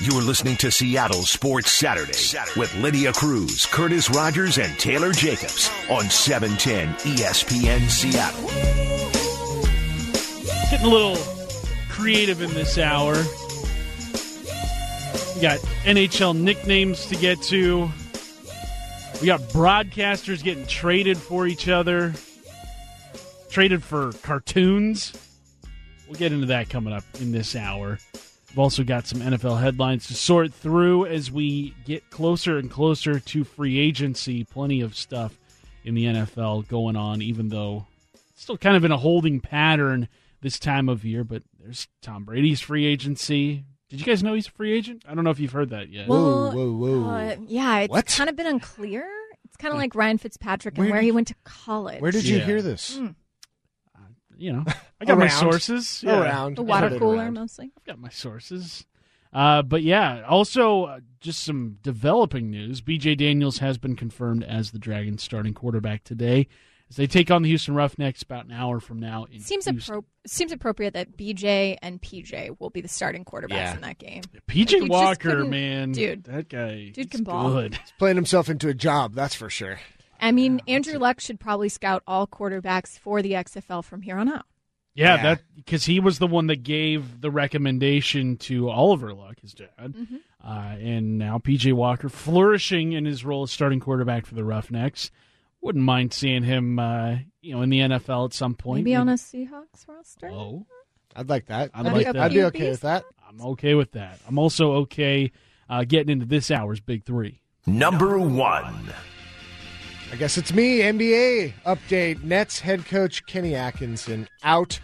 You're listening to Seattle Sports Saturday, with Lydia Cruz, Curtis Rogers, and Taylor Jacobs on 710 ESPN Seattle. Getting a little creative in this hour. We got NHL nicknames to get to. We got broadcasters getting traded for each other, traded for cartoons. We'll get into that coming up in this hour. We've also got some NFL headlines to sort through as we get closer and closer to free agency. Plenty of stuff in the NFL going on, even though it's still kind of in a holding pattern this time of year. But there's Tom Brady's free agency. Did you guys know he's a free agent? I don't know if you've heard that yet. Well, whoa, whoa. Uh, yeah, it's What? kind of been unclear. It's kind of like Ryan Fitzpatrick and Where where did- he went to college. Where did you Yeah. hear this? You know, I got my Around. sources. Yeah. Around. the water heard cooler around. mostly? I've got my sources. Uh, but yeah, also uh, just some developing news. BJ Daniels has been confirmed as the Dragons starting quarterback today as they take on the Houston Roughnecks about an hour from now. In Seems Houston. appro- seems appropriate that BJ and PJ will be the starting quarterbacks Yeah. in that game. PJ You just Walker, couldn't- man, dude. that guy, Dude he's can ball. good. He's playing himself into a job, that's for sure. I mean, Andrew Luck should probably scout all quarterbacks for the XFL from here on out. Yeah, Yeah. that because he was the one that gave the recommendation to Oliver Luck, his dad, Mm-hmm. uh, and now PJ Walker flourishing in his role as starting quarterback for the Roughnecks. Wouldn't mind seeing him, uh, you know, in the NFL at some point. Maybe on a Seahawks roster. Oh, I'd like that. I'd I'd, like be, that. I'd be okay with that. I'm okay with that. I'm also okay uh, getting into this hour's big three. Number one. I guess it's me. NBA update. Nets head coach Kenny Atkinson out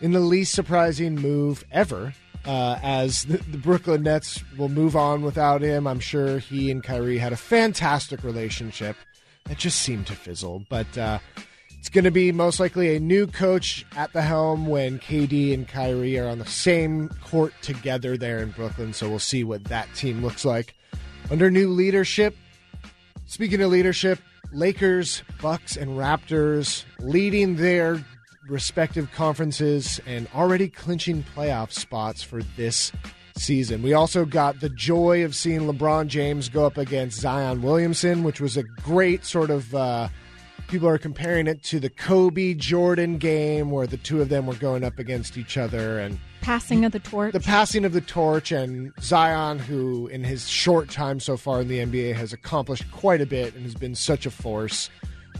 in the least surprising move ever. Uh, as the, the Brooklyn Nets will move on without him, I'm sure he and Kyrie had a fantastic relationship that just seemed to fizzle. But uh, it's going to be most likely a new coach at the helm when KD and Kyrie are on the same court together there in Brooklyn. So we'll see what that team looks like under new leadership. Speaking of leadership, Lakers, Bucks, and Raptors leading their respective conferences and already clinching playoff spots for this season. We also got the joy of seeing LeBron James go up against Zion Williamson, which was a great sort of. Uh, people are comparing it to the Kobe Jordan game where the two of them were going up against each other and Passing of the torch. the passing of the torch and Zion, who in his short time so far in the NBA has accomplished quite a bit and has been such a force.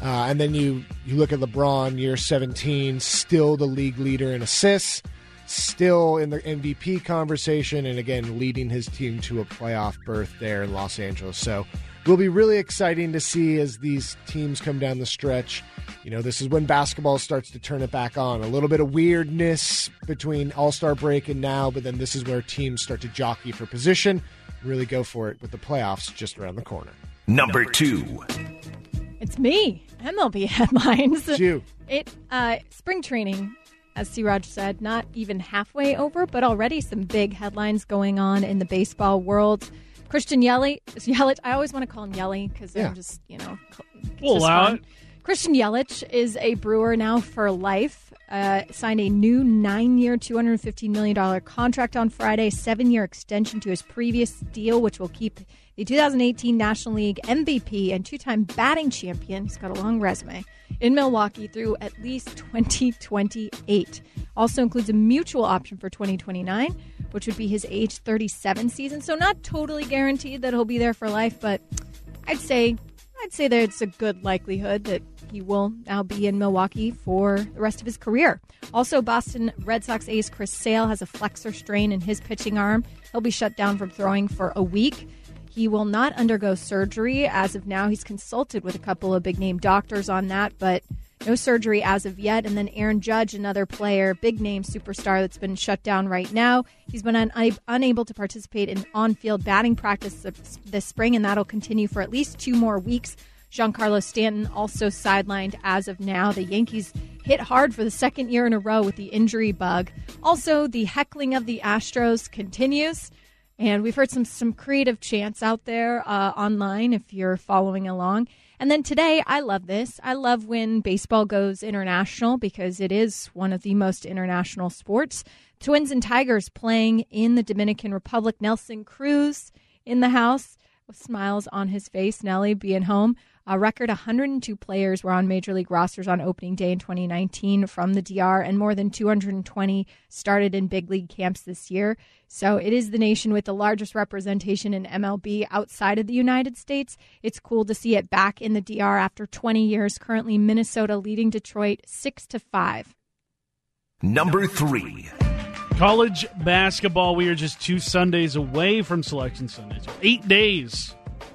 Uh, and then you you look at LeBron, year 17, still the league leader in assists, still in the MVP conversation, and again leading his team to a playoff berth there in Los Angeles. So will be really exciting to see as these teams come down the stretch. You know, this is when basketball starts to turn it back on. A little bit of weirdness between All Star break and now, but then this is where teams start to jockey for position, really go for it with the playoffs just around the corner. Number two. It's me. MLB headlines. It's you. It uh, spring training, as C. Raj said, not even halfway over, but already some big headlines going on in the baseball world. Christian Yelich, Yelich. I always want to call him Yelly because Yeah. I'm just you know. it's We'll allow it. Christian Yelich is a Brewer now for life. Uh, signed a new nine-year, two hundred fifteen million dollar contract on Friday. Seven-year extension to his previous deal, which will keep the 2018 National League MVP and two-time batting champion. He's got a long resume in Milwaukee through at least 2028. Also includes a mutual option for 2029, which would be his age 37 season. So not totally guaranteed that he'll be there for life, but I'd say I'd say there's a good likelihood that he will now be in Milwaukee for the rest of his career. Also, Boston Red Sox ace Chris Sale has a flexor strain in his pitching arm. He'll be shut down from throwing for a week. He will not undergo surgery. As of now, he's consulted with a couple of big name doctors on that, but no surgery as of yet. And then Aaron Judge, another player, big name superstar that's been shut down right now. He's been un- unable to participate in on field batting practice this- spring, and that'll continue for at least two more weeks. Giancarlo Stanton also sidelined as of now. The Yankees hit hard for the second year in a row with the injury bug. Also, the heckling of the Astros continues. And we've heard some some creative chants out there uh, online if you're following along. And then today, I love this. I love when baseball goes international because it is one of the most international sports. Twins and Tigers playing in the Dominican Republic. Nelson Cruz in the house with smiles on his face. Nelly being home. A record 102 players were on major league rosters on opening day in 2019 from the DR, and more than 220 started in big league camps this year. So it is the nation with the largest representation in MLB outside of the United States. It's cool to see it back in the DR after 20 years. Currently, Minnesota leading Detroit six to five. Number three. College basketball, we are just two Sundays away from Selection Sundays. Eight days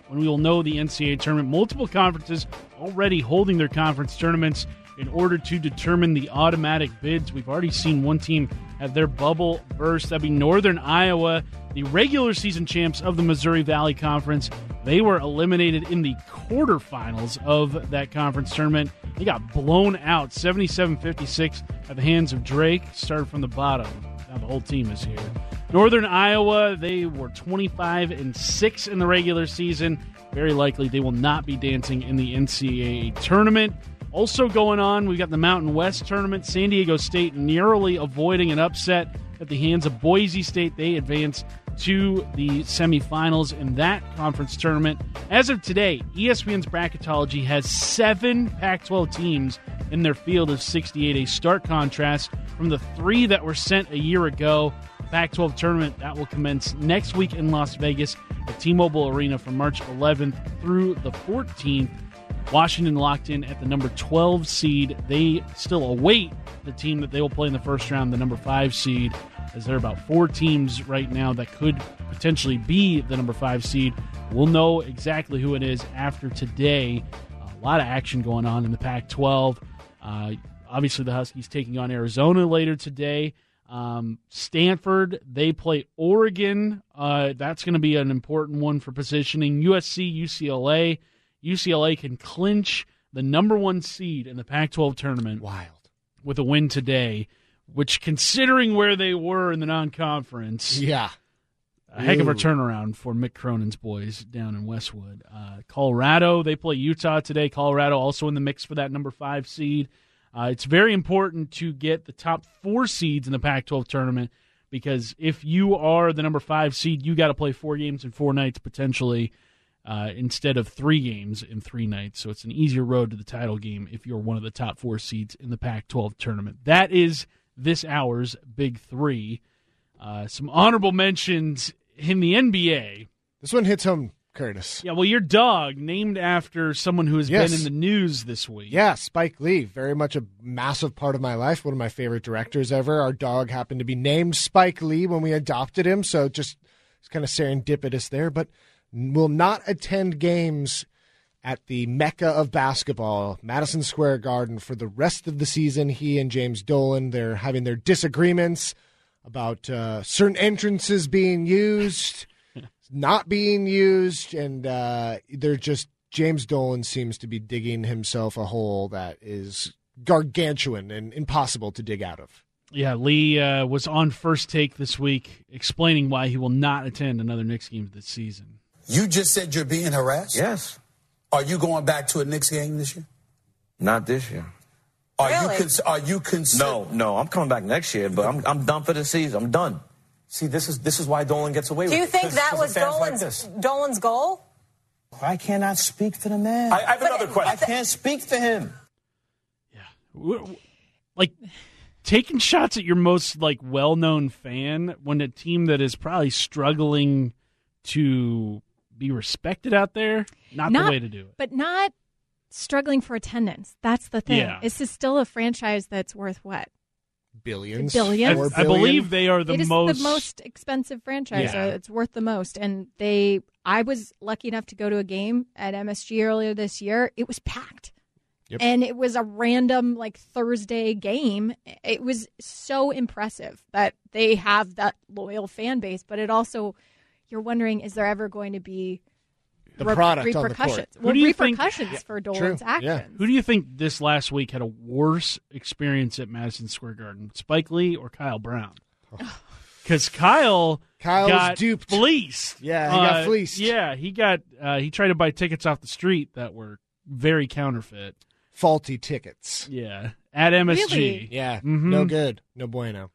when we will know the NCAA tournament. Multiple conferences already holding their conference tournaments in order to determine the automatic bids. We've already seen one team have their bubble burst. That'd be Northern Iowa, the regular season champs of the Missouri Valley Conference. They were eliminated in the quarterfinals of that conference tournament. They got blown out 77 56 at the hands of Drake. Started from the bottom. Now the whole team is here. Northern Iowa, they were 25 and 6 in the regular season. Very likely they will not be dancing in the NCAA tournament. Also going on, we've got the Mountain West tournament. San Diego State narrowly avoiding an upset at the hands of Boise State. They advance to the semifinals in that conference tournament. As of today, ESPN's bracketology has seven Pac 12 teams in their field of 68, a stark contrast from the three that were sent a year ago. Pac 12 tournament that will commence next week in Las Vegas at T Mobile Arena from March 11th through the 14th. Washington locked in at the number 12 seed. They still await the team that they will play in the first round, the number 5 seed, as there are about four teams right now that could potentially be the number 5 seed. We'll know exactly who it is after today. A lot of action going on in the Pac 12. Uh, obviously, the Huskies taking on Arizona later today. Um, Stanford, they play Oregon. Uh, that's going to be an important one for positioning. USC, UCLA. UCLA can clinch the number one seed in the Pac 12 tournament. Wild. With a win today, which, considering where they were in the non conference, yeah. A heck of a turnaround for Mick Cronin's boys down in Westwood. Uh, Colorado, they play Utah today. Colorado also in the mix for that number five seed. Uh, it's very important to get the top four seeds in the Pac 12 tournament because if you are the number five seed, you got to play four games in four nights potentially uh, instead of three games in three nights. So it's an easier road to the title game if you're one of the top four seeds in the Pac 12 tournament. That is this hour's big three. Uh, some honorable mentions in the NBA. This one hits home Curtis. Yeah, well, your dog, named after someone who has Yes. been in the news this week. Yeah, Spike Lee, very much a massive part of my life. One of my favorite directors ever. Our dog happened to be named Spike Lee when we adopted him, so just it's kind of serendipitous there. But will not attend games at the mecca of basketball, Madison Square Garden, for the rest of the season. He and James Dolan they're having their disagreements about uh, certain entrances being used, not being used, and uh, they're just James Dolan seems to be digging himself a hole that is gargantuan and impossible to dig out of. Yeah, Lee uh, was on first take this week explaining why he will not attend another Knicks game this season. You just said you're being harassed? Yes. Are you going back to a Knicks game this year? Not this year. Are Really? you cons- are you consider- No, no, I'm coming back next year, but I'm I'm done for the season. I'm done. See, this is this is why Dolan gets away Do with it. Do you think that was of fans like Dolan's. Dolan's goal? I cannot speak for the man. I, I have another question. I can't speak for him. W- w- Like taking shots at your most like well-known fan when a team that is probably struggling to be respected out there, not, the way to do it. But not struggling for attendance. That's the thing. Yeah. This is still a franchise that's worth what? Billions. Billions? Four I billion? believe they are the it is most, the most expensive franchise. Yeah. It's worth the most. And they, I was lucky enough to go to a game at MSG earlier this year. It was packed. Yep. And it was a random like Thursday game. It was so impressive that they have that loyal fan base, but it also you're wondering is there ever going to be the re- product on the repercussions? court. Well, do you think- repercussions for Dolan's True, yeah. actions. Who do you think this last week had a worse experience at Madison Square Garden, Spike Lee or Kyle Brown? Because Kyle Kyle was got duped. fleeced. Yeah, he got Uh, fleeced. Yeah, he got uh, he tried to buy tickets off the street that were very counterfeit. Faulty tickets. Yeah, at MSG. Really? Yeah, Mhm. no good, no bueno.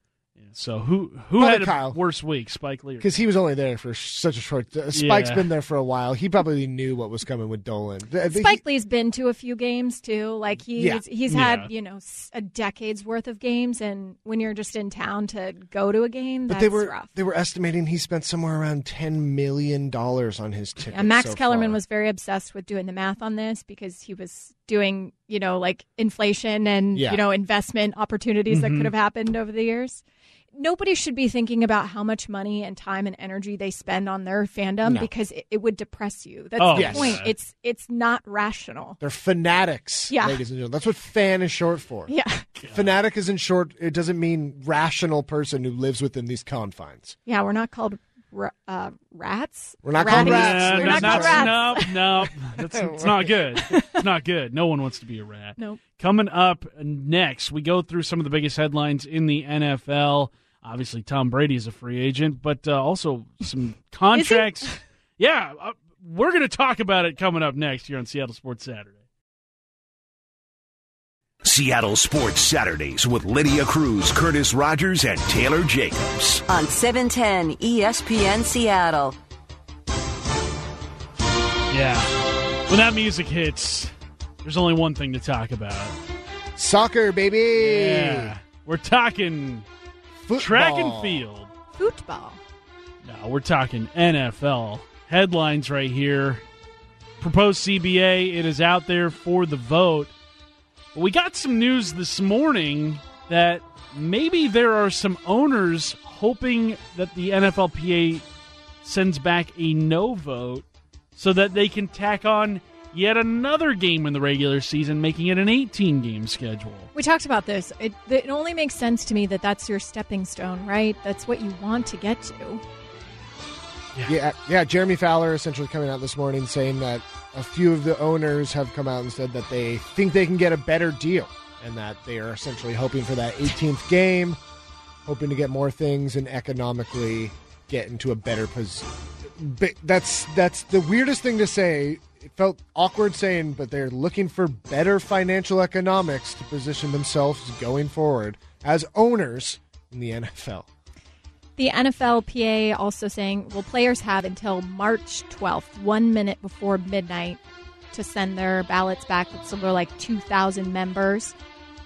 So who who Probably had a Kyle. worse week, Spike Lee? Because he was only there for such a short. Uh, Spike's Yeah. been there for a while. He probably knew what was coming with Dolan. Th- th- Spike Lee's been to a few games too. Like he's Yeah. he's Yeah. had you know s- a decade's worth of games, and when you're just in town to go to a game, But that's they were rough. they were estimating he spent somewhere around ten million dollars on his tickets. And Max so Kellerman far. was very obsessed with doing the math on this because he was doing, you know, like inflation and, Yeah. you know, investment opportunities that could have happened over the years. Nobody should be thinking about how much money and time and energy they spend on their fandom No. because it, it would depress you. That's Oh, the Yes. point. It's it's not rational. They're fanatics, Yeah. ladies and gentlemen. That's what fan is short for. Yeah. Fanatic isn't short. It doesn't mean rational person who lives within these confines. Yeah, we're not called ra- uh, rats. We're not called rats, Yeah, We're ladies not called rats. No, no, that's it's not good. It's not good. No one wants to be a rat. Nope. Coming up next, we go through some of the biggest headlines in the NFL. Obviously, Tom Brady is a free agent, but uh, also some contracts. Yeah, uh, we're going to talk about it coming up next here on Seattle Sports Saturday. Seattle Sports Saturdays with Lydia Cruz, Curtis Rogers, and Taylor Jacobs. on E 710 ESPN Seattle. Yeah. When that music hits, there's only one thing to talk about. Soccer, baby. Yeah. We're talking Football. track and field. Football. No, we're talking NFL headlines right here. Proposed CBA, it is out there for the vote. We got some news this morning that maybe there are some owners hoping that the NFLPA sends back a no vote so that they can tack on yet another game in the regular season, making it an 18 game schedule. We talked about this. It, it only makes sense to me that that's your stepping stone, right? That's what you want to get to. Yeah, yeah. Jeremy Fowler essentially coming out this morning saying that a few of the owners have come out and said that they think they can get a better deal and that they are essentially hoping for that 18th game, hoping to get more things and economically get into a better position. That's that's the weirdest thing to say. It felt awkward saying, but they're looking for better financial economics to position themselves going forward as owners in the NFL. The NFLPA also saying, well, players have until March 12th, one minute before midnight, to send their ballots back. It's somewhere like 2,000 members.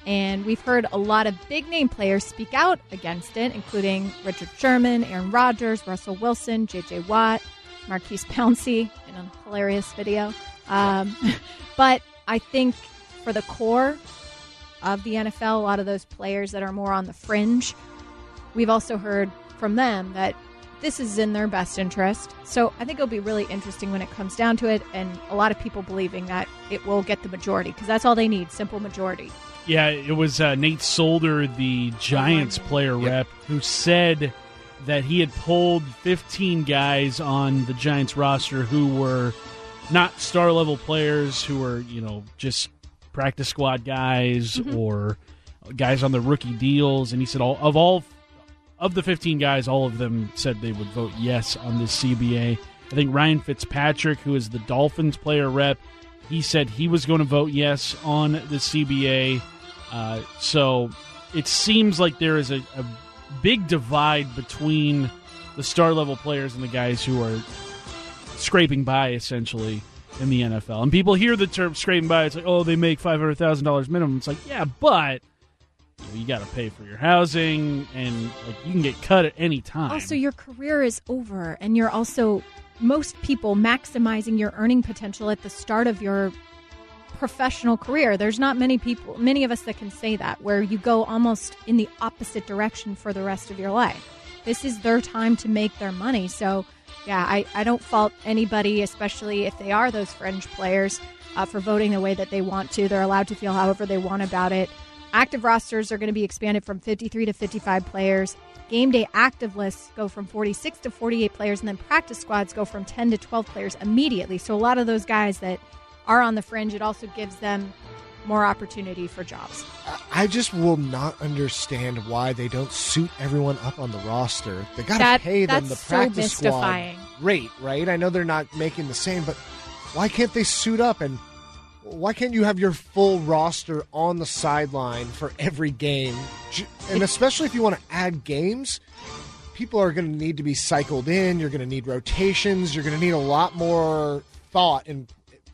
And we've heard a lot of big name players speak out against it, including Richard Sherman, Aaron Rodgers, Russell Wilson, JJ Watt, Maurkice Pouncey a hilarious video. Um, but I think for the core of the NFL, a lot of those players that are more on the fringe, we've also heard from them that this is in their best interest. So I think it'll be really interesting when it comes down to it, and a lot of people believing that it will get the majority because that's all they need simple majority. Yeah, it was uh, Nate Solder, the Giants player rep, who said that he had pulled 15 guys on the Giants roster who were not star level players, who were, you know, just practice squad guys or guys on the rookie deals. And he said, all, of all of the 15 guys, all of them said they would vote yes on this CBA. I think Ryan Fitzpatrick, who is the Dolphins player rep, he said he was going to vote yes on the CBA. Uh, so it seems like there is a, a big divide between the star level players and the guys who are scraping by essentially in the NFL. And people hear the term scraping by, it's like, oh, they make five hundred thousand dollars minimum. It's like, yeah, but you, know, you got to pay for your housing, and like you can get cut at any time. Also, your career is over, and you're also most people maximizing your earning potential at the start of your professional career. There's not many people, many of us that can say that, where you go almost in the opposite direction for the rest of your life. This is their time to make their money. So, yeah, I, I don't fault anybody, especially if they are those fringe players, uh, for voting the way that they want to. They're allowed to feel however they want about it. Active rosters are going to be expanded from 53 to 55 players. Game day active lists go from 46 to 48 players, and then practice squads go from 10 to 12 players immediately. So, a lot of those guys that are on the fringe, it also gives them more opportunity for jobs. I just will not understand why they don't suit everyone up on the roster. They got to pay them the so practice squad rate, right? I know they're not making the same, but why can't they suit up and why can't you have your full roster on the sideline for every game? And especially if you want to add games, people are going to need to be cycled in. You're going to need rotations. You're going to need a lot more thought and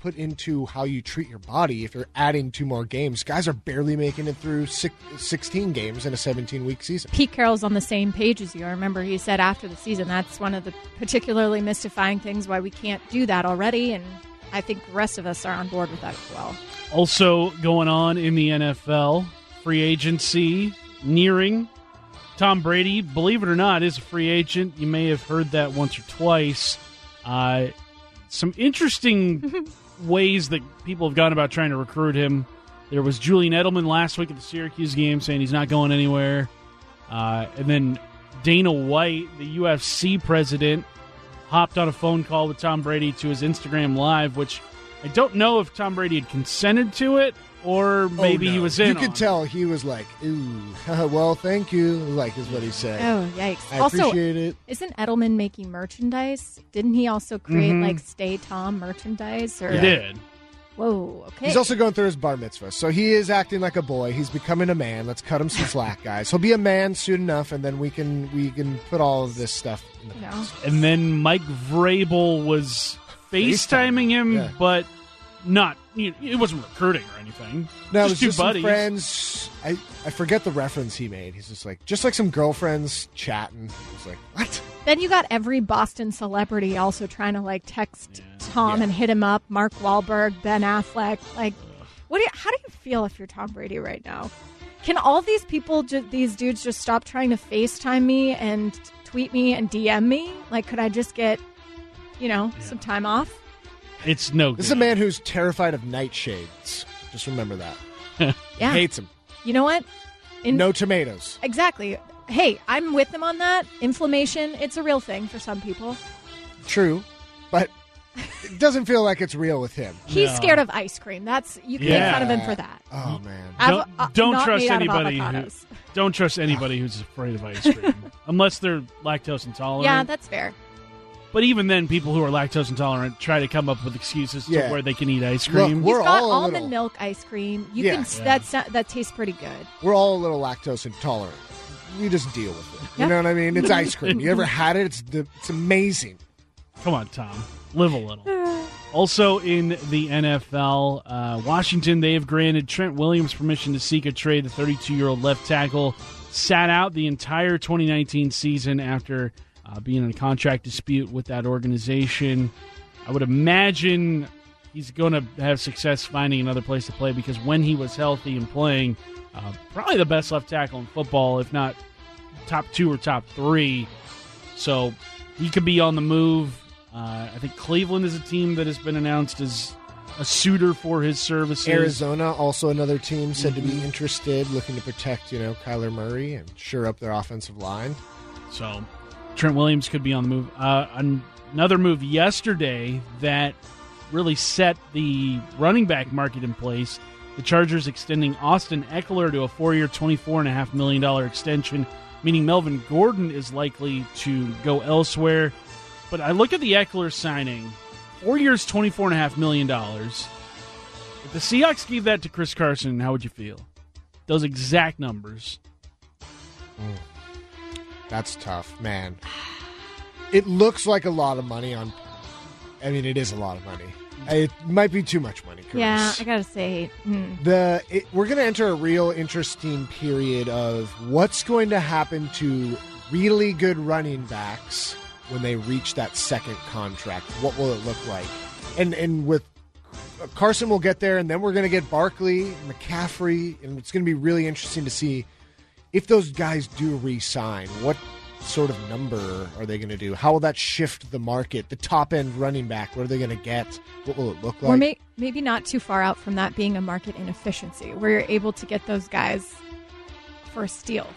put into how you treat your body if you're adding two more games. Guys are barely making it through six, 16 games in a 17 week season. Pete Carroll's on the same page as you. I remember he said after the season that's one of the particularly mystifying things why we can't do that already, and I think the rest of us are on board with that as well. Also going on in the NFL, free agency nearing. Tom Brady, believe it or not, is a free agent. You may have heard that once or twice. Uh, some interesting ways that people have gone about trying to recruit him. There was Julian Edelman last week at the Syracuse game saying he's not going anywhere. Uh, and then Dana White, the UFC president, hopped on a phone call with Tom Brady to his Instagram Live, which I don't know if Tom Brady had consented to it or maybe Oh, he was in. You could on it. tell he was like, "Ooh, well, thank you." Like is what he said. Oh, yikes. I also, appreciate it. isn't Edelman making merchandise? Didn't he also create Mhm. like Stay Tom merchandise? Or He did. Whoa, okay. He's also going through his bar mitzvah, so he is acting like a boy. He's becoming a man. Let's cut him some slack, guys. He'll be a man soon enough, and then we can we can put all of this stuff. In the you know. past. And then Mike Vrabel was FaceTiming him, Yeah. but not. You know, it wasn't recruiting or anything. No, it just was two just some buddies. friends. I, I forget the reference he made. He's just like just like some girlfriends chatting. He's like, what? Then you got every Boston celebrity also trying to like text Tom Yeah. and hit him up. Mark Wahlberg, Ben Affleck. Like, what? Do you, how do you feel if you're Tom Brady right now? Can all these people, ju- these dudes, just stop trying to FaceTime me and tweet me and DM me? Like, could I just get, you know, some time off? It's no. Good. This is a man who's terrified of nightshades. Just remember that. Yeah. Hates him. You know what? In- No tomatoes. Exactly. Hey, I'm with them on that. Inflammation, it's a real thing for some people. True, but it doesn't feel like it's real with him. He's No. scared of ice cream. That's you can Yeah. make fun of him for that. Oh man. Av- Don't, uh, don't not trust made out of anybody. Who, avocados. don't trust anybody who's afraid of ice cream, unless they're lactose intolerant. Yeah, that's fair. But even then, people who are lactose intolerant try to come up with excuses Yeah. to where they can eat ice Look, cream. We're He's got all a almond little- milk ice cream. You Yeah. can Yeah. that sa- that tastes pretty good. We're all a little lactose intolerant. We just deal with it. Yeah. You know what I mean? It's ice cream. You ever had it? It's the, it's amazing. Come on, Tom. Live a little. Also in the NFL, uh, Washington, they have granted Trent Williams permission to seek a trade. The 32 year old left tackle sat out the entire 2019 season after uh, being in a contract dispute with that organization. I would imagine he's going to have success finding another place to play because when he was healthy and playing, uh, probably the best left tackle in football, if not top two or top three. So he could be on the move. Uh, I think Cleveland is a team that has been announced as a suitor for his services. Arizona, also another team said to Mm-hmm. be interested, looking to protect, you know, Kyler Murray and shore up their offensive line. So Trent Williams could be on the move. Uh, another move yesterday that really set the running back market in place. The Chargers extending Austin Ekeler to a four-year, twenty-four and a half million dollar extension, meaning Melvin Gordon is likely to go elsewhere. But I look at the Eckler signing, four years, twenty-four and a half million dollars. If the Seahawks gave that to Chris Carson, how would you feel? Those exact numbers. That's tough, man. It looks like a lot of money on. I mean, it is a lot of money. It might be too much money. Curtis. Yeah, I gotta say, hmm. the it, we're going to enter a real interesting period of what's going to happen to really good running backs when they reach that second contract. What will it look like? And and with Carson, we'll get there, and then we're going to get Barkley, McCaffrey, and it's going to be really interesting to see if those guys do re-sign. What sort of number are they going to do? How will that shift the market? The top end running back, what are they going to get? What will it look like? Or may- maybe not too far out from that being a market inefficiency where you're able to get those guys for a steal.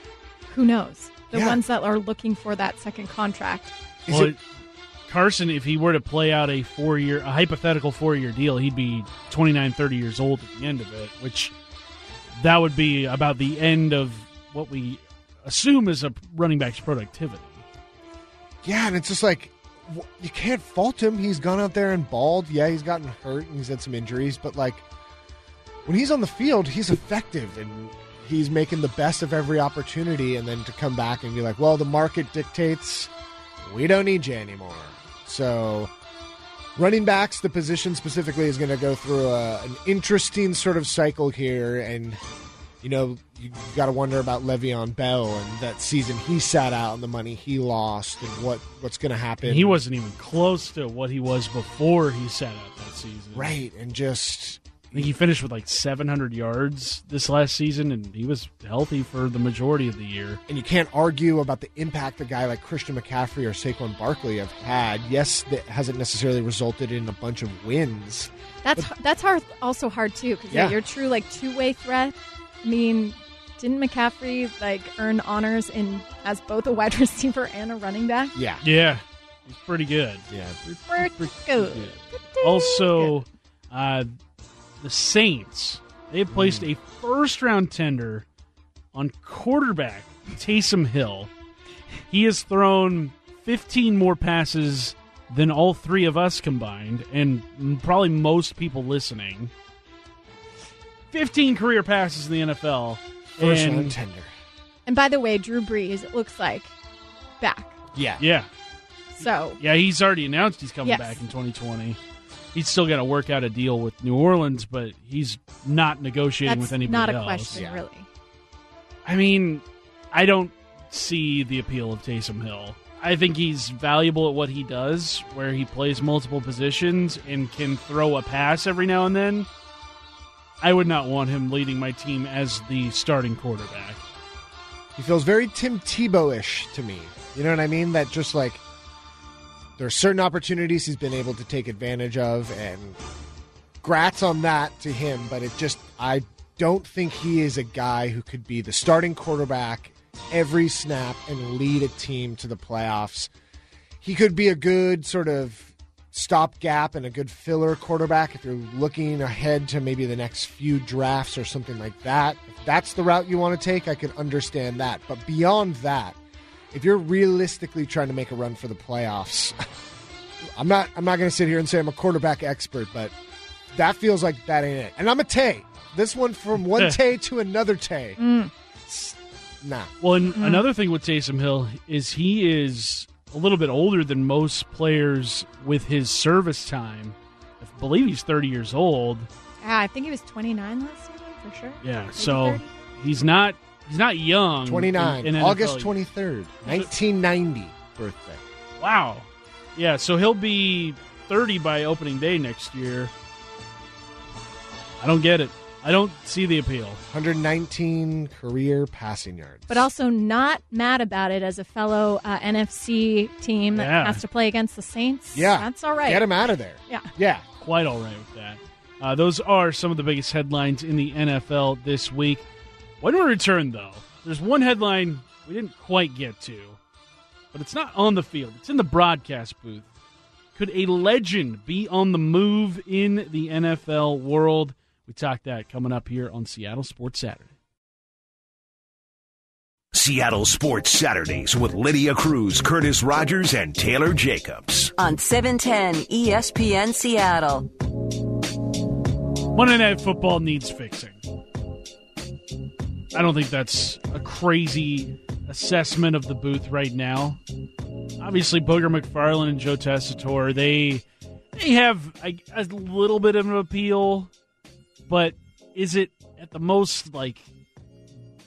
Who knows? The Yeah. ones that are looking for that second contract. Is well, it- Carson, if he were to play out a four year, a hypothetical four year deal, he'd be 29, 30 years old at the end of it, which that would be about the end of what we assume is a running back's productivity. Yeah, and it's just like you can't fault him. He's gone out there and balled. Yeah, he's gotten hurt and he's had some injuries, but like when he's on the field, he's effective and he's making the best of every opportunity. And then to come back and be like, well, the market dictates we don't need you anymore. So, running backs, the position specifically, is going to go through a, an interesting sort of cycle here. And, you know, you got to wonder about Le'Veon Bell and that season he sat out and the money he lost and what, what's going to happen. He wasn't even close to what he was before he sat out that season. Right. And just. I think he finished with like 700 yards this last season, and he was healthy for the majority of the year. And you can't argue about the impact a guy like Christian McCaffrey or Saquon Barkley have had. Yes, that hasn't necessarily resulted in a bunch of wins. That's that's hard. Also hard too because Yeah. you're true like two way threat. I mean, didn't McCaffrey like earn honors in as both a wide receiver and a running back? Yeah. Yeah, he's pretty good. Yeah. Pretty good. Also, uh, the Saints they have placed a first round tender on quarterback Taysom Hill. He has thrown 15 more passes than all three of us combined, and probably most people listening. 15 career passes in the NFL. First and- round tender. And by the way, Drew Brees, it looks like back. Yeah. Yeah, So yeah, he's already announced he's coming Yes. back in 2020. He's still got to work out a deal with New Orleans, but he's not negotiating that's with anybody not a else. question, Yeah. really. I mean, I don't see the appeal of Taysom Hill. I think he's valuable at what he does, where he plays multiple positions and can throw a pass every now and then. I would not want him leading my team as the starting quarterback. He feels very Tim Tebow ish to me. You know what I mean? That just like there are certain opportunities he's been able to take advantage of, and grats on that to him. But it just, I don't think he is a guy who could be the starting quarterback every snap and lead a team to the playoffs. He could be a good sort of stopgap and a good filler quarterback if you're looking ahead to maybe the next few drafts or something like that. If that's the route you want to take, I could understand that. But beyond that, if you're realistically trying to make a run for the playoffs, I'm not I'm not going to sit here and say I'm a quarterback expert, but that feels like that ain't it. And I'm a Tay. This one from one Tay to another Tay. Mm. It's- Nah. Well, and another thing with Taysom Hill is he is a little bit older than most players with his service time. I believe he's 30 years old. Yeah, I think he was 29 last year for sure. Yeah, Maybe so 30. he's not he's not young. 29. in- in August 23rd, 1990 birthday. Wow. Yeah, so he'll be 30 by opening day next year. I don't get it. I don't see the appeal. 119 career passing yards. But also not mad about it as a fellow uh, NFC team that Yeah. has to play against the Saints. yeah, That's all right. Get him out of there. Yeah. Yeah. Quite all right with that. Uh, those are some of the biggest headlines in the NFL this week. When we return, though, there's one headline we didn't quite get to, but it's not on the field, it's in the broadcast booth. Could a legend be on the move in the NFL world? We talk that coming up here on Seattle Sports Saturday. Seattle Sports Saturdays with Lydia Cruz, Curtis Rogers, and Taylor Jacobs. On 710 ESPN Seattle. Monday Night Football needs fixing. I don't think that's a crazy assessment of the booth right now. Obviously, Booger McFarland and Joe Tessitore, they they have a, a little bit of an appeal, but is it at the most like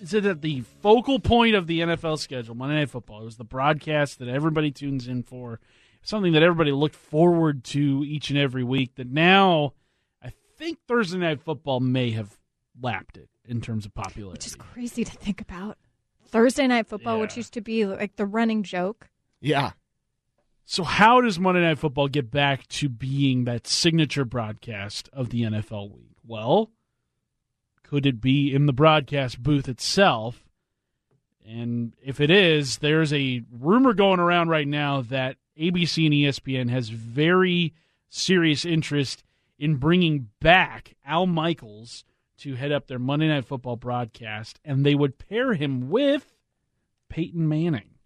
is it at the focal point of the NFL schedule? Monday Night Football. It was the broadcast that everybody tunes in for, something that everybody looked forward to each and every week. That now, I think Thursday Night Football may have lapped it in terms of popularity. Which is crazy to think about. Thursday night football, which used to be like the running joke. Yeah. So, how does Monday Night Football get back to being that signature broadcast of the NFL week? Well, could it be in the broadcast booth itself? And if it is, there's a rumor going around right now that ABC and ESPN has very serious interest in bringing back Al Michaels to head up their Monday Night Football broadcast, and they would pair him with Peyton Manning.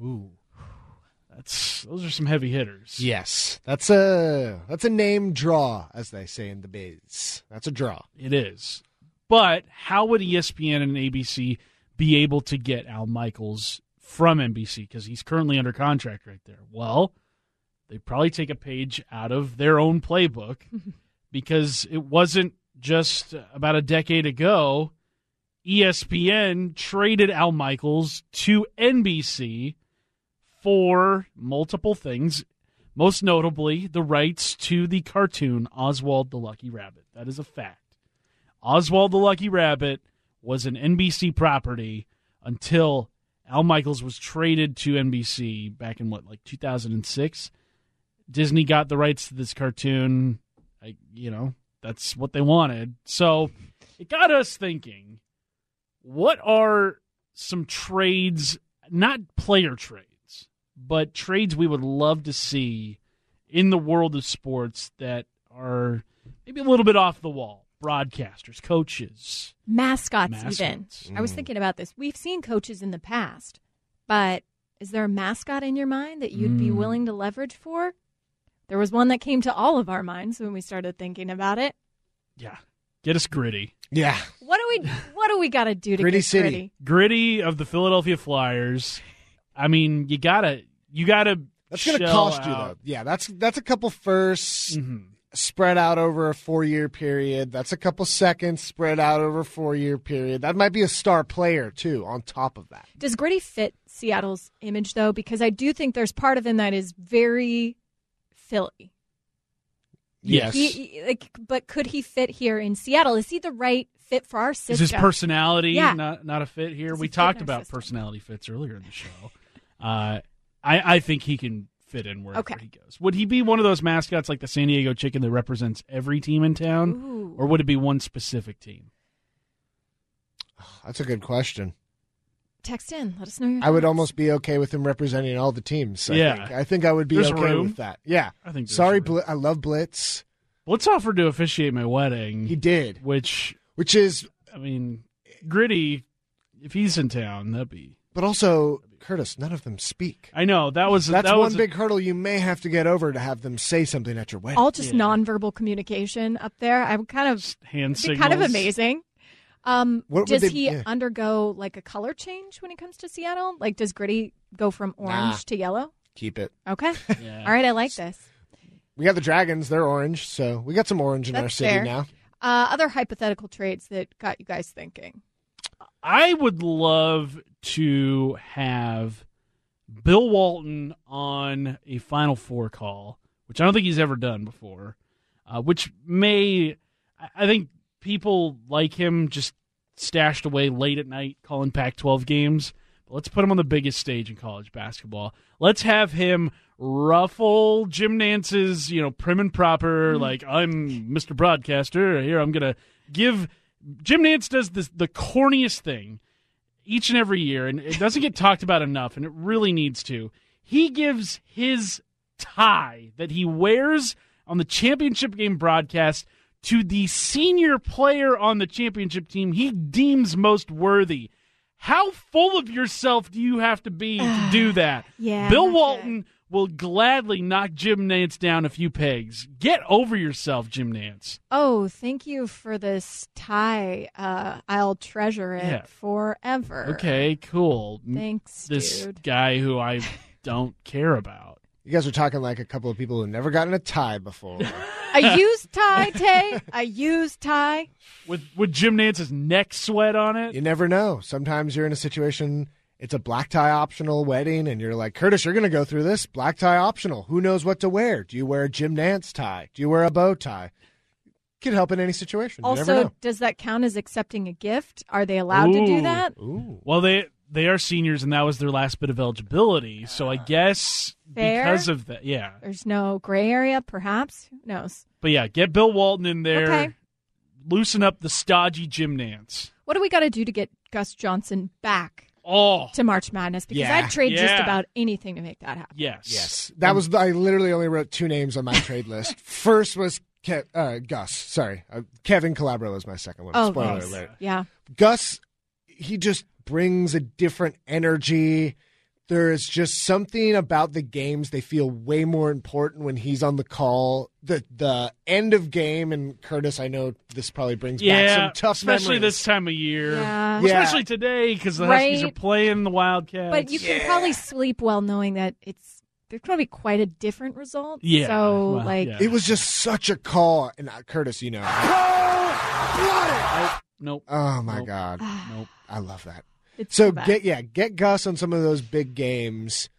Ooh. That's those are some heavy hitters. Yes, that's a that's a name draw, as they say in the biz. That's a draw. It is. But how would ESPN and ABC be able to get Al Michaels from NBC because he's currently under contract right there? Well, they probably take a page out of their own playbook because it wasn't just about a decade ago. ESPN traded Al Michaels to NBC for multiple things, most notably the rights to the cartoon Oswald the Lucky Rabbit. That is a fact. Oswald the Lucky Rabbit was an NBC property until Al Michaels was traded to NBC back in what, like 2006? Disney got the rights to this cartoon. I, you know, that's what they wanted. So it got us thinking what are some trades, not player trades, but trades we would love to see in the world of sports that are maybe a little bit off the wall? Broadcasters, coaches, Mascots, Mascots. even. I was thinking about this. We've seen coaches in the past, but is there a mascot in your mind that you'd be Mm. willing to leverage for? There was one that came to all of our minds when we started thinking about it. Yeah. Get us gritty. Yeah, What do we what do we got to do to Gritty get City. gritty? Gritty of the Philadelphia Flyers. I mean, you gotta you gotta that's going to shell cost you though. Yeah, that's that's a couple firsts Mhm. spread out over a four year period. That's a couple seconds spread out over a four year period. That might be a star player too. On top of that, Does Gritty fit Seattle's image though? Because I do think there's part of him that is very Philly. yes, He, he- like, but could he fit here in Seattle? Is he the right fit for our Is system? his personality Yeah. not not a fit here? Does we fit talked about system? personality fits earlier in the show. Uh, I I think he can fit in wherever Okay. he goes. Would he be one of those mascots like the San Diego Chicken that represents every team in town, Ooh. or would it be one specific team? that's a good question. Text in. Let us know your. I would thoughts. almost be okay with him representing all the teams. I Yeah. think. I think I would be There's okay room. with that. Yeah. I think Sorry, room. Bl- I love Blitz. Blitz offered to officiate my wedding, He did, which which is, I mean, gritty. If he's in town, that'd be. but also Curtis. None of them speak. I know that was That's that one was a- big hurdle you may have to get over to have them say something at your wedding. all just Yeah. nonverbal communication up there. I'm kind of hand signals. kind of amazing. Um, What does they- he yeah. undergo like a color change when he comes to Seattle? Like, does Gritty go from orange Nah. to yellow? Keep it. Okay, Yeah. all right, I like this. We got the Dragons. They're orange, so we got some orange in our city fair. now. Uh, other hypothetical trades that got you guys thinking. I would love to have Bill Walton on a Final Four call, which I don't think he's ever done before. Uh, which may, I- think people like him just stashed away late at night calling Pac-12 games. But let's put him on the biggest stage in college basketball. Let's have him ruffle Jim Nantz's, you know, prim and proper, like I'm Mr. Broadcaster. Here I'm gonna give. Jim Nantz does this the corniest thing each and every year, and it doesn't get talked about enough, and it really needs to. He gives his tie that he wears on the championship game broadcast to the senior player on the championship team he deems most worthy. How full of yourself do you have to be to do that? Yeah, Bill. Walton will gladly knock Jim Nantz down a few pegs. Get over yourself, Jim Nantz. Oh, thank you for this tie. Uh, I'll treasure it Yeah. forever. Okay, cool. Thanks, this dude. guy who I don't care about. You guys are talking like a couple of people who've never gotten a tie before. A used tie, Tay. A used tie. With with Jim Nantz's neck sweat on it. you never know. Sometimes you're in a situation. It's a black tie optional wedding, and you're like, Curtis, you're going to go through this black tie optional. Who knows what to wear? Do you wear a Jim Nantz tie? Do you wear a bow tie? Could help in any situation. you never Also, know. does that count as accepting a gift? Are they allowed to do that? Ooh. Well, they they are seniors, and that was their last bit of eligibility. So I guess Fair. because of that, yeah. There's no gray area, perhaps. Who knows? But yeah, get Bill Walton in there. Okay. Loosen up the stodgy Jim Nantz. What do we got to do to get Gus Johnson back Oh, to March Madness? Because Yeah. I'd trade just Yeah. about anything to make that happen. yes, Yes, that was. I literally only wrote two names on my trade list. First was Ke- uh, Gus. Sorry, uh, Kevin Calabro was my second one. Oh, Spoiler nice. alert. Yeah. Gus, he just brings a different energy there is just something about the games they feel way more important when he's on the call. The the end of game and Curtis, I know this probably brings back Yeah, some tough especially memories. this time of year. Yeah. Yeah. Especially today because the Huskies are playing the Wildcats. But you can probably sleep well knowing that it's there's going to be quite a different result. Yeah, So well, like yeah. It was just such a call, and uh, Curtis, you know. nope. Oh my Nope. God, Nope. I love that. It's So so get yeah, get Gus on some of those big games.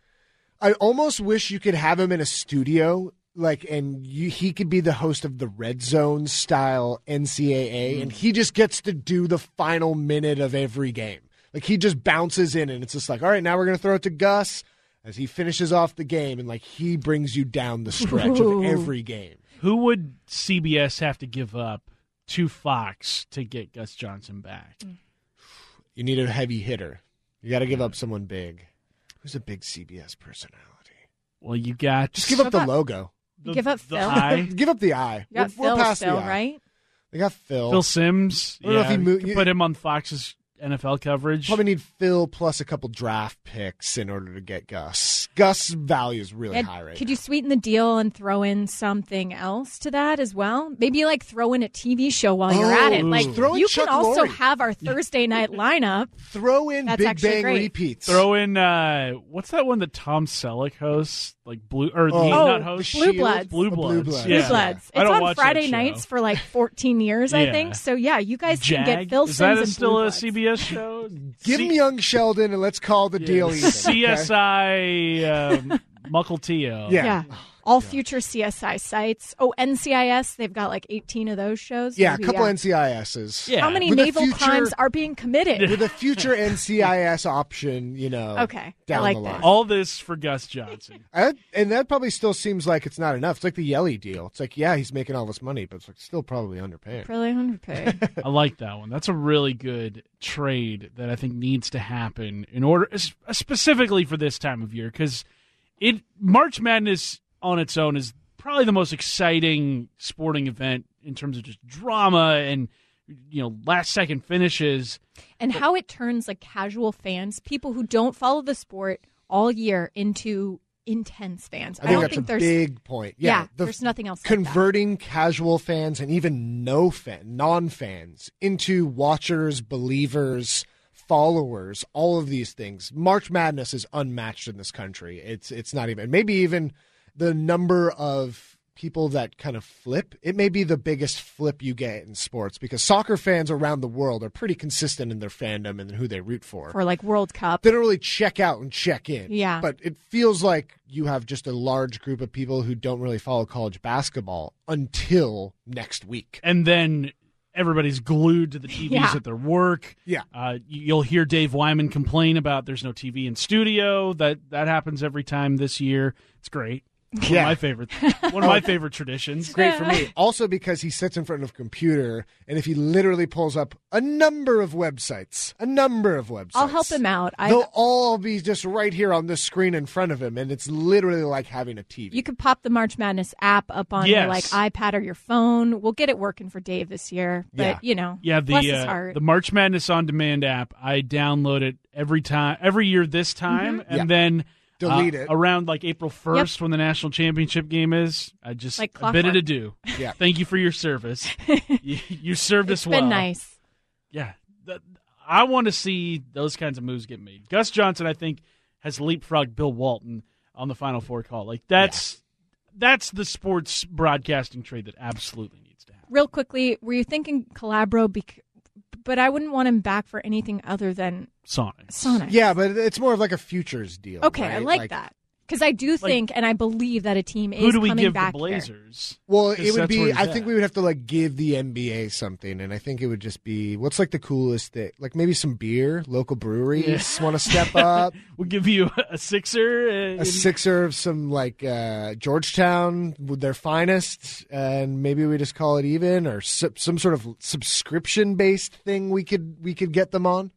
I almost wish you could have him in a studio, like, and you, he could be the host of the Red Zone style NCAA, mm-hmm. and he just gets to do the final minute of every game. Like he just bounces in, and it's just like, all right, now we're gonna throw it to Gus as he finishes off the game, and like he brings you down the stretch Ooh. of every game. Who would CBS have to give up to Fox to get Gus Johnson back? Mm. You need a heavy hitter. You got to give up someone big. Who's a big CBS personality? Well, you got Just give up the about- logo. the, Give up the Phil. eye. Give up the eye. you got we're, we're Phil past still, the eye. right? They got Phil. Phil Simms. I don't know if yeah, he mo- you you- put him on Fox's NFL coverage. Probably need Phil plus a couple draft picks in order to get Gus. Gus value is really And high right could now. you sweeten the deal and throw in something else to that as well? Maybe like throw in a TV show while you're at it. Oh, Like throw in you Chuck can also Lorre. have our Thursday night lineup. Throw in That's Big Bang great. repeats. Throw in uh, what's that one that Tom Selleck hosts? Like blue or Oh. he Oh, not The hosts Blue Bloods. Blue Oh, Bloods. Bloods. Yeah. Blue Bloods. I It's on Friday nights for like 14 years, I think. So yeah, you guys can get Phil Is that Simms a, and still Blue a Bloods. CBS show? Give C- him young Sheldon and let's call the deal even. okay? CSI um, Muckleteo. Yeah. Yeah. All future CSI sites. Oh, NCIS, they've got like 18 of those shows. Yeah, a Maybe, couple NCISs. Yeah. How many With naval future- crimes are being committed? With a future NCIS option, you know. Okay. Down like the line. this. All this for Gus Johnson. I, and that probably still seems like it's not enough. It's like the Yelly deal. It's like, yeah, he's making all this money, but it's like still probably underpaid. Probably underpaid. I like that one. That's a really good trade that I think needs to happen in order, specifically for this time of year, because it March Madness on its own is probably the most exciting sporting event in terms of just drama and you know last second finishes. and how it turns like casual fans, people who don't follow the sport all year, into intense fans. I think don't that's think a there's big point. yeah, Yeah, the- there's nothing else. like that. converting casual fans and even no fan, non-fans into watchers, believers, followers, all of these things. March Madness is unmatched in this country. It's it's not even maybe even the number of people that kind of flip. It may be the biggest flip you get in sports because soccer fans around the world are pretty consistent in their fandom and who they root for. for like World Cup. they don't really check out and check in. Yeah. But it feels like you have just a large group of people who don't really follow college basketball until next week. and then everybody's glued to the TVs Yeah. at their work. Yeah. Uh, you- you'll hear Dave Wyman complain about there's no TV in studio. That that happens every time this year. It's great. One Yeah. of my favorite. One of my favorite traditions. Great for me. Also because he sits in front of a computer and if he literally pulls up a number of websites, a number of websites. I'll help him out. I, They'll all be just right here on this screen in front of him, and it's literally like having a TV. you could pop the March Madness app up on your Yes. like iPad or your phone. We'll get it working for Dave this year. But Yeah. you know, Yeah, bless the his uh, heart. the March Madness on demand app. I download it every time, every year this time, and Yeah. then Delete uh, it. around like April first when the national championship game is. I just Like a bit of clockwork. to do. Yeah. Thank you for your service. you, you served it's us well. been nice. Yeah, Th- I want to see those kinds of moves get made. Gus Johnson, I think, has leapfrogged Bill Walton on the Final Four call. Like that's that's the sports broadcasting trade that absolutely needs to happen. Real quickly, were you thinking Calabro? Bec- but I wouldn't want him back for anything other than Sonic. Sonic. yeah, but it's more of like a futures deal. Okay, I right? like, that because I do think and I believe that a team is Who do we coming give the back here. Blazers? Well, 'Cause it would be. he's I at. think we would have to like give the NBA something, and I think it would just be what's like the coolest thing, like maybe some beer. Local breweries want to step up. We'll give you a sixer. uh, A sixer of some like uh, Georgetown with their finest, and maybe we just call it even, or su- some sort of subscription based thing we could we could get them on.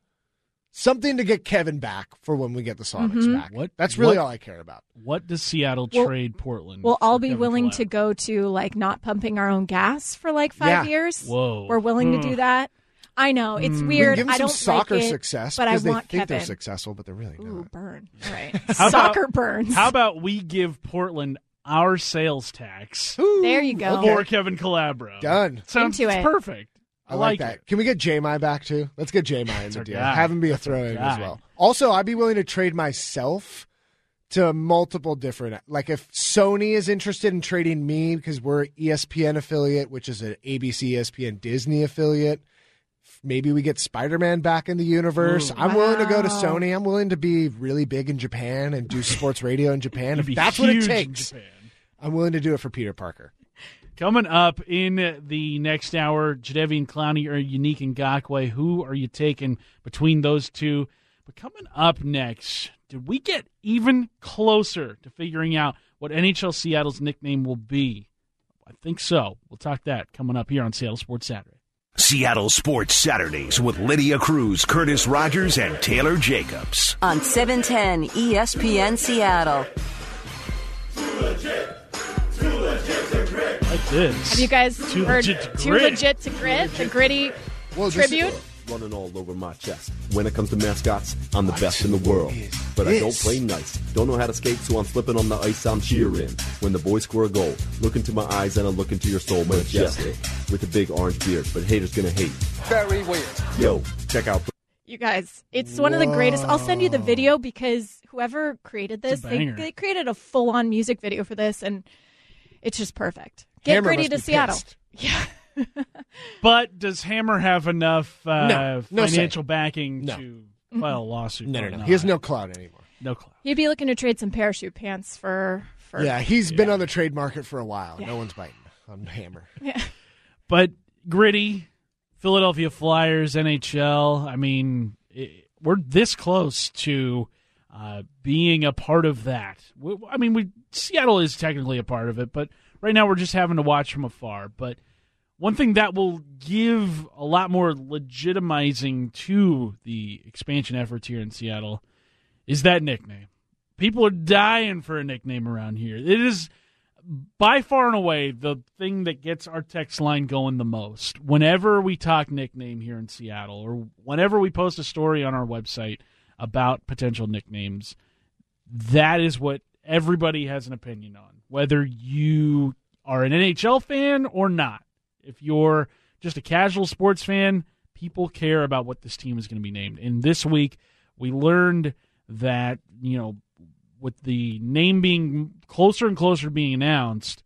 Something to get Kevin back for when we get the Sonics Mm-hmm. back. What- That's really what- all I care about. What does Seattle Well- trade Portland? Well, I'll for be Kevin willing to go to like not pumping our own gas for like five Yeah. years. Whoa. We're willing to do that. I know it's We weird. give them I don't some soccer like it, success but I they want think Kevin. they're successful, but they're really Ooh, burn! All right, How about- soccer burns. How about we give Portland our sales tax there you go. for Kevin Calabro? Done. Sounds Into it. perfect. I like that. it. Can we get J-My back too? Let's get J-My in the deal. guy. Have him be a That's throw-in as well. Also, I'd be willing to trade myself to multiple different. Like if Sony is interested in trading me because we're ESPN affiliate, which is an ABC, ESPN, Disney affiliate. Maybe we get Spider-Man back in the universe. Ooh. I'm willing to go to Sony. I'm willing to be really big in Japan and do sports radio in Japan. If that's what it takes, I'm willing to do it for Peter Parker. Coming up in the next hour, Jadeveon Clowney or Yannick Ngakoue. Who are you taking between those two? But coming up next, did we get even closer to figuring out what NHL Seattle's nickname will be? I think so. We'll talk that coming up here on Seattle Sports Saturday. Seattle Sports Saturdays with Lydia Cruz, Curtis Rogers, and Taylor Jacobs. on 710 ESPN Seattle. Like this. Have you guys Too heard legit to "Too grit. Legit to Grit"? The gritty Well, this- tribute. running all over my chest. When it comes to mascots, I'm the best in the world. But I don't play nice. Don't know how to skate, so I'm slipping on the ice. I'm cheering. When the boys score a goal, look into my eyes and I look into your soul. Majestic. With a big orange beard, but haters gonna hate. Very weird. Yo, check out. You guys, it's one of the greatest. I'll send you the video because whoever created this, they, banger. they created a full on music video for this, and it's just perfect. Get Hammer gritty to Seattle. pissed. Yeah. But does Hammer have enough uh, No. No say. financial backing No. to file a lawsuit? No, no, no. not? He has no clout anymore. no clout. He'd be looking to trade some parachute pants for. for Yeah, he's been on the trade market for a while. No one's biting on Hammer. Yeah. But gritty, Philadelphia Flyers, NHL. I mean, it, we're this close to uh, being a part of that. We, I mean, we Seattle is technically a part of it, but right now we're just having to watch from afar. But one thing that will give a lot more legitimizing to the expansion efforts here in Seattle is that nickname. People are dying for a nickname around here. It is by far and away the thing that gets our text line going the most. Whenever we talk nickname here in Seattle, or whenever we post a story on our website about potential nicknames, that is what everybody has an opinion on. Whether you are an NHL fan or not, if you're just a casual sports fan, people care about what this team is going to be named. And this week, we learned that, you know, with the name being closer and closer to being announced,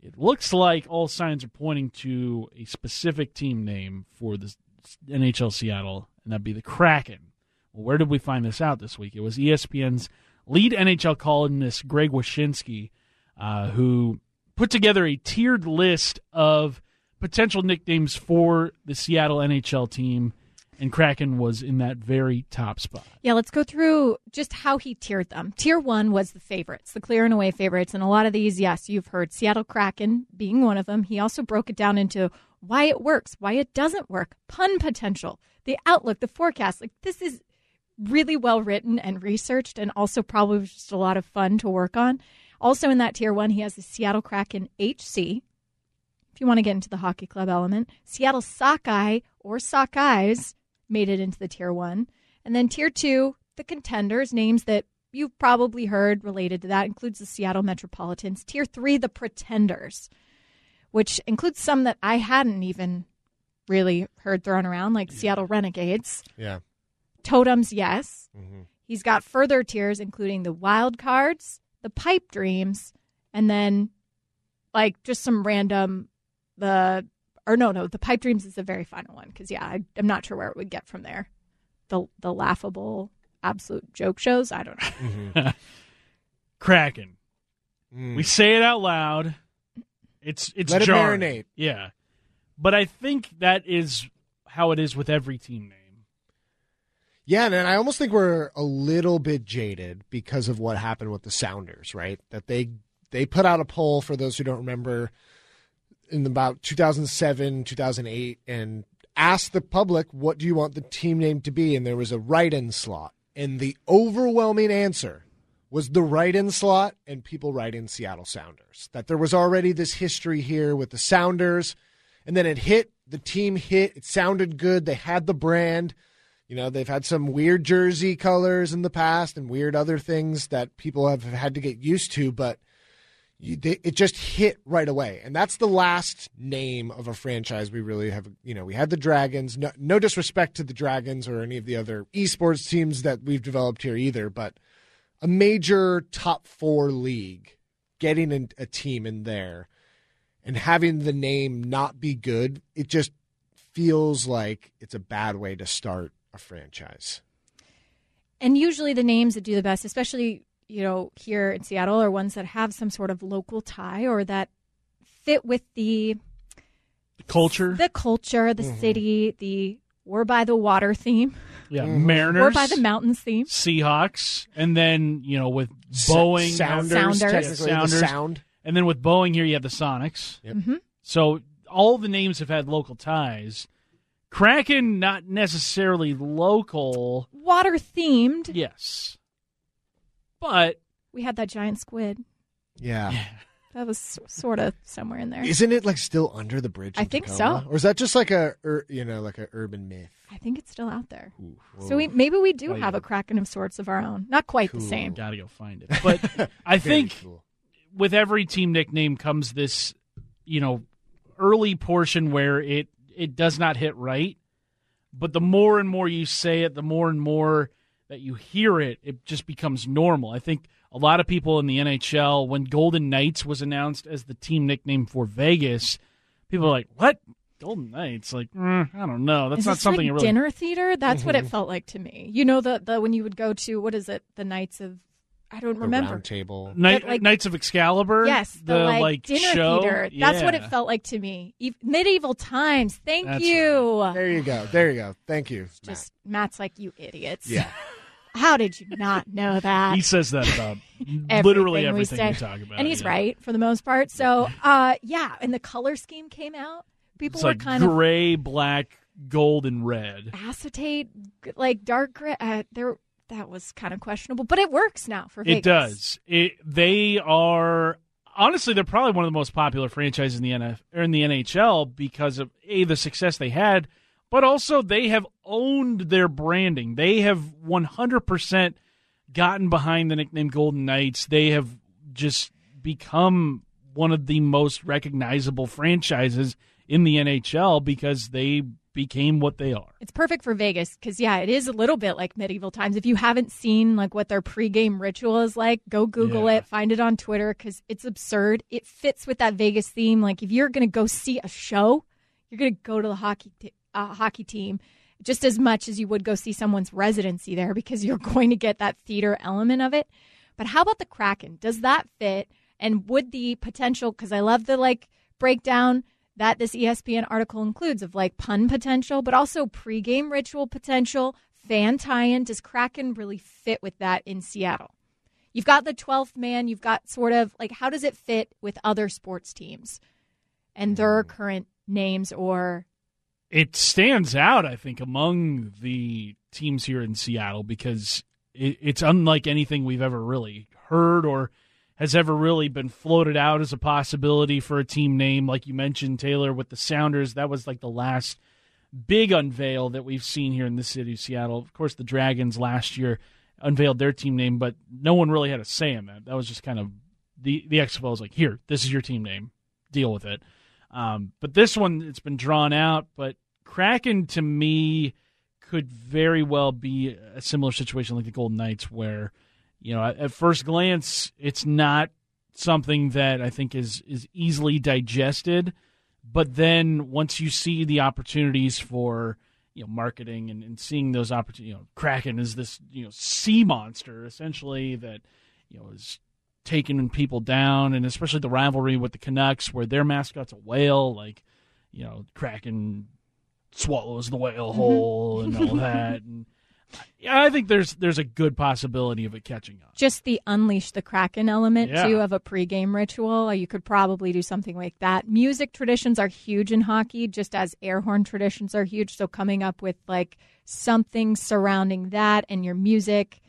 it looks like all signs are pointing to a specific team name for the NHL Seattle, and that'd be the Kraken. Well, where did we find this out this week? It was ESPN's lead NHL columnist Greg Wyshynski, uh, who put together a tiered list of potential nicknames for the Seattle NHL team, and Kraken was in that very top spot. Yeah, let's go through just how he tiered them. Tier one was the favorites, the clear and away favorites. And a lot of these, yes, you've heard Seattle Kraken being one of them. He also broke it down into why it works, why it doesn't work, pun potential, the outlook, the forecast. Like, this is really well written and researched, and also probably just a lot of fun to work on. Also, in that tier one, he has the Seattle Kraken HC. If you want to get into the hockey club element, Seattle Sockeye or Sockeyes made it into the tier one. And then tier two, the contenders, names that you've probably heard related to that, includes the Seattle Metropolitans. Tier three, the pretenders, which includes some that I hadn't even really heard thrown around, like Seattle Renegades. Yeah. Totems, yes. Mm-hmm. He's got further tiers, including the wild cards, the pipe dreams, and then like just some random the or no no the pipe dreams is the very final one because yeah I, I'm not sure where it would get from there. The the laughable absolute joke shows I don't know. Kraken. Mm. We say it out loud. It's it's Let it marinate. Yeah, but I think that is how it is with every team name. Yeah, and I almost think we're a little bit jaded because of what happened with the Sounders, right? That they they put out a poll for those who don't remember in about 2007, 2008 and asked the public what do you want the team name to be and there was a write-in slot and the overwhelming answer was the write-in slot and people write in Seattle Sounders. That there was already this history here with the Sounders and then it hit the team hit. It sounded good. They had the brand. You know, they've had some weird jersey colors in the past and weird other things that people have had to get used to, but you, they, it just hit right away. And that's the last name of a franchise we really have. You know, we had the Dragons. No, no disrespect to the Dragons or any of the other esports teams that we've developed here either, but a major top four league getting in, a team in there and having the name not be good, it just feels like it's a bad way to start a franchise. And usually the names that do the best, especially you know here in Seattle, are ones that have some sort of local tie or that fit with the Culture. the culture, the city, the we're by the water theme, yeah, Mm-hmm. Mariners. we're by the mountains theme. Seahawks, and then you know with Boeing, Sounders, Sounders. technically Sounders. the sound. and then with Boeing here you have the Sonics. Yep. Mm-hmm. So all the names have had local ties. Kraken, not necessarily local, Water themed. yes, but We had that giant squid. Yeah. That was sort of somewhere in there. Isn't it like still under the bridge? I think Tacoma? so. Or is that just like a, you know, like an urban myth? I think it's still out there. Ooh, So we, maybe we do Oh, have yeah. a Kraken of sorts of our own. Not quite Cool. the same. gotta go find it. But I think cool. with every team nickname comes this, you know, early portion where it it does not hit right. But the more and more you say it, the more and more that you hear it, it just becomes normal. I think a lot of people in the NHL, when Golden Knights was announced as the team nickname for Vegas, people are like, "What? Golden Knights? Like, mm, I don't know. That's not something like you really." dinner theater? That's what it Mm-hmm. felt like to me. You know the the when you would go to what is it? The Knights of I don't The remember. round table. Night, like- Knights of Excalibur. Yes, the, like, dinner show? theater. That's what it felt like to me. E- medieval times. Thank That's you. There you go. There you go. Thank you. Matt. Just Matt's like you idiots. yeah. How did you not know that? He says that about Everything literally everything we, say. talk about. and he's yeah. right for the most part. So, uh, yeah, and the color scheme came out. People It's were like kind of gray, black, gold, and red. acetate, like dark gray. Uh, there, that was kind of questionable, but it works now for Vegas. It does. It they are honestly they're probably one of the most popular franchises in the NF or in the NHL because of a the success they had, but also they have owned their branding. They have 100% gotten behind the nickname Golden Knights. They have just become one of the most recognizable franchises in the NHL because they became what they are. It's perfect for Vegas because yeah, it is a little bit like medieval times. If you haven't seen like what their pregame ritual is like, go Google Yeah. it, find it on Twitter because it's absurd. It fits with that Vegas theme. Like if you're gonna go see a show, you're gonna go to the hockey t- uh, hockey team just as much as you would go see someone's residency there because you're going to get that theater element of it. But how about the Kraken? Does that fit? And would the potential? Because I love the like breakdown that this ESPN article includes of like pun potential, but also pregame ritual potential, fan tie-in. Does Kraken really fit with that in Seattle? You've got the 12th man. You've got sort of like how does it fit with other sports teams and their hmm. current names or it stands out, I think, among the teams here in Seattle because it's unlike anything we've ever really heard or has ever really been floated out as a possibility for a team name. Like you mentioned, Taylor, with the Sounders, that was like the last big unveil that we've seen here in the city of Seattle. Of course, the Dragons last year unveiled their team name, but no one really had a say in that. That was just kind of the the XFL was like, here, this is your team name, deal with it. Um, but this one, it's been drawn out. But Kraken, to me, could very well be a similar situation like the Golden Knights, where you know, at, first glance, it's not something that I think is is easily digested. But then once you see the opportunities for you know marketing and, and seeing those opportunities, you know, Kraken is this you know sea monster essentially that you know is taking people down, and especially the rivalry with the Canucks, where their mascot's a whale, like you know, Kraken swallows the whale mm-hmm. whole and all that. And I think there's there's a good possibility of it catching on. just the unleash the kraken element Yeah. too of a pregame ritual uh, you could probably do something like that music traditions are huge in hockey just as air horn traditions are huge so coming up with like something surrounding that and your music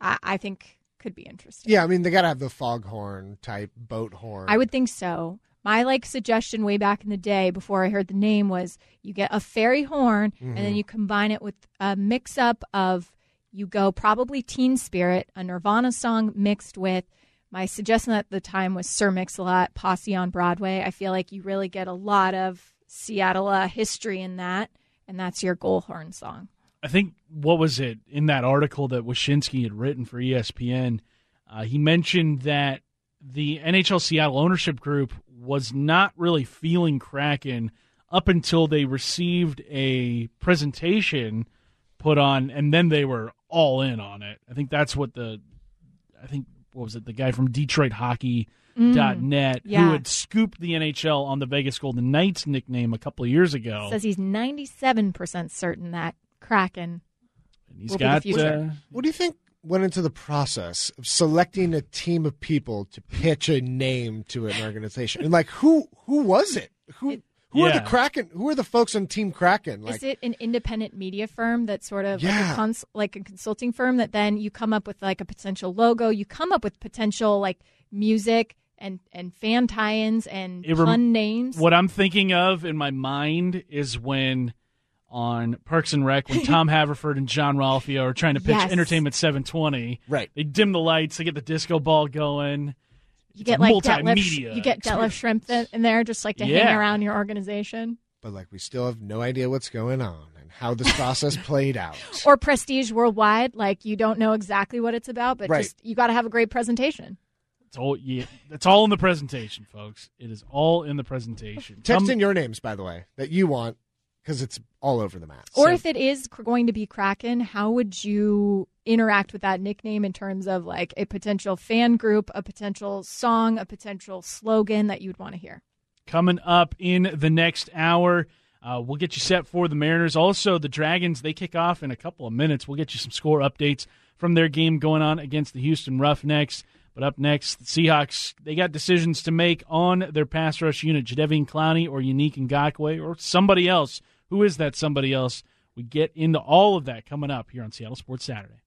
i, I think could be interesting Yeah, I mean they got to have the foghorn type boat horn. i would think so My like suggestion way back in the day before I heard the name was you get a ferry horn and then you combine it with a mix up of you go probably Teen Spirit, a Nirvana song mixed with my suggestion at the time was Sir Mix-a-Lot, Posse on Broadway. I feel like you really get a lot of Seattle uh, history in that, and that's your goal horn song. I think what was it in that article that Wyshynski had written for ESPN? Uh, he mentioned that the NHL Seattle ownership group was not really feeling Kraken up until they received a presentation put on, and then they were all in on it. I think that's what the, I think what was it, the guy from Detroit Hockey. Dot net yeah. who had scooped the NHL on the Vegas Golden Knights nickname a couple of years ago. Says he's 97% certain that Kraken He's will be the got uh, What do you think went into the process of selecting a team of people to pitch a name to an organization? And like, who who was it? Who who are the Kraken? Who are the folks on Team Kraken? Like, Is it an independent media firm that's sort of like, Yeah. a cons- like a consulting firm that then you come up with like a potential logo, you come up with potential like music and and fan tie-ins and It rem- pun names? What I'm thinking of in my mind is when on Parks and Rec, when Tom Haverford and Jean-Ralphio are trying to pitch Yes. Entertainment 720. Right. They dim the lights, they get the disco ball going. you It's get like multimedia Detlef, you get Detlef Schrempf in there just like to hang around your organization. but like, we still have no idea what's going on and how this process played out. Or Prestige Worldwide, like you don't know exactly what it's about, but Right. just you got to have a great presentation. It's all yeah, it's all in the presentation, folks. It is all in the presentation. Text Come- in your names, by the way, that you want because it's all over the map. Or So- if it is going to be Kraken, how would you interact with that nickname in terms of like a potential fan group, a potential song, a potential slogan that you'd want to hear? coming up in the next hour. Uh, we'll get you set for the Mariners. Also, the Dragons, they kick off in a couple of minutes. We'll get you some score updates from their game going on against the Houston Roughnecks. But up next, the Seahawks, they got decisions to make on their pass rush unit. Jadeveon Clowney or Yannick Ngakoue or somebody else. Who is that somebody else? We get into all of that coming up here on Seattle Sports Saturday.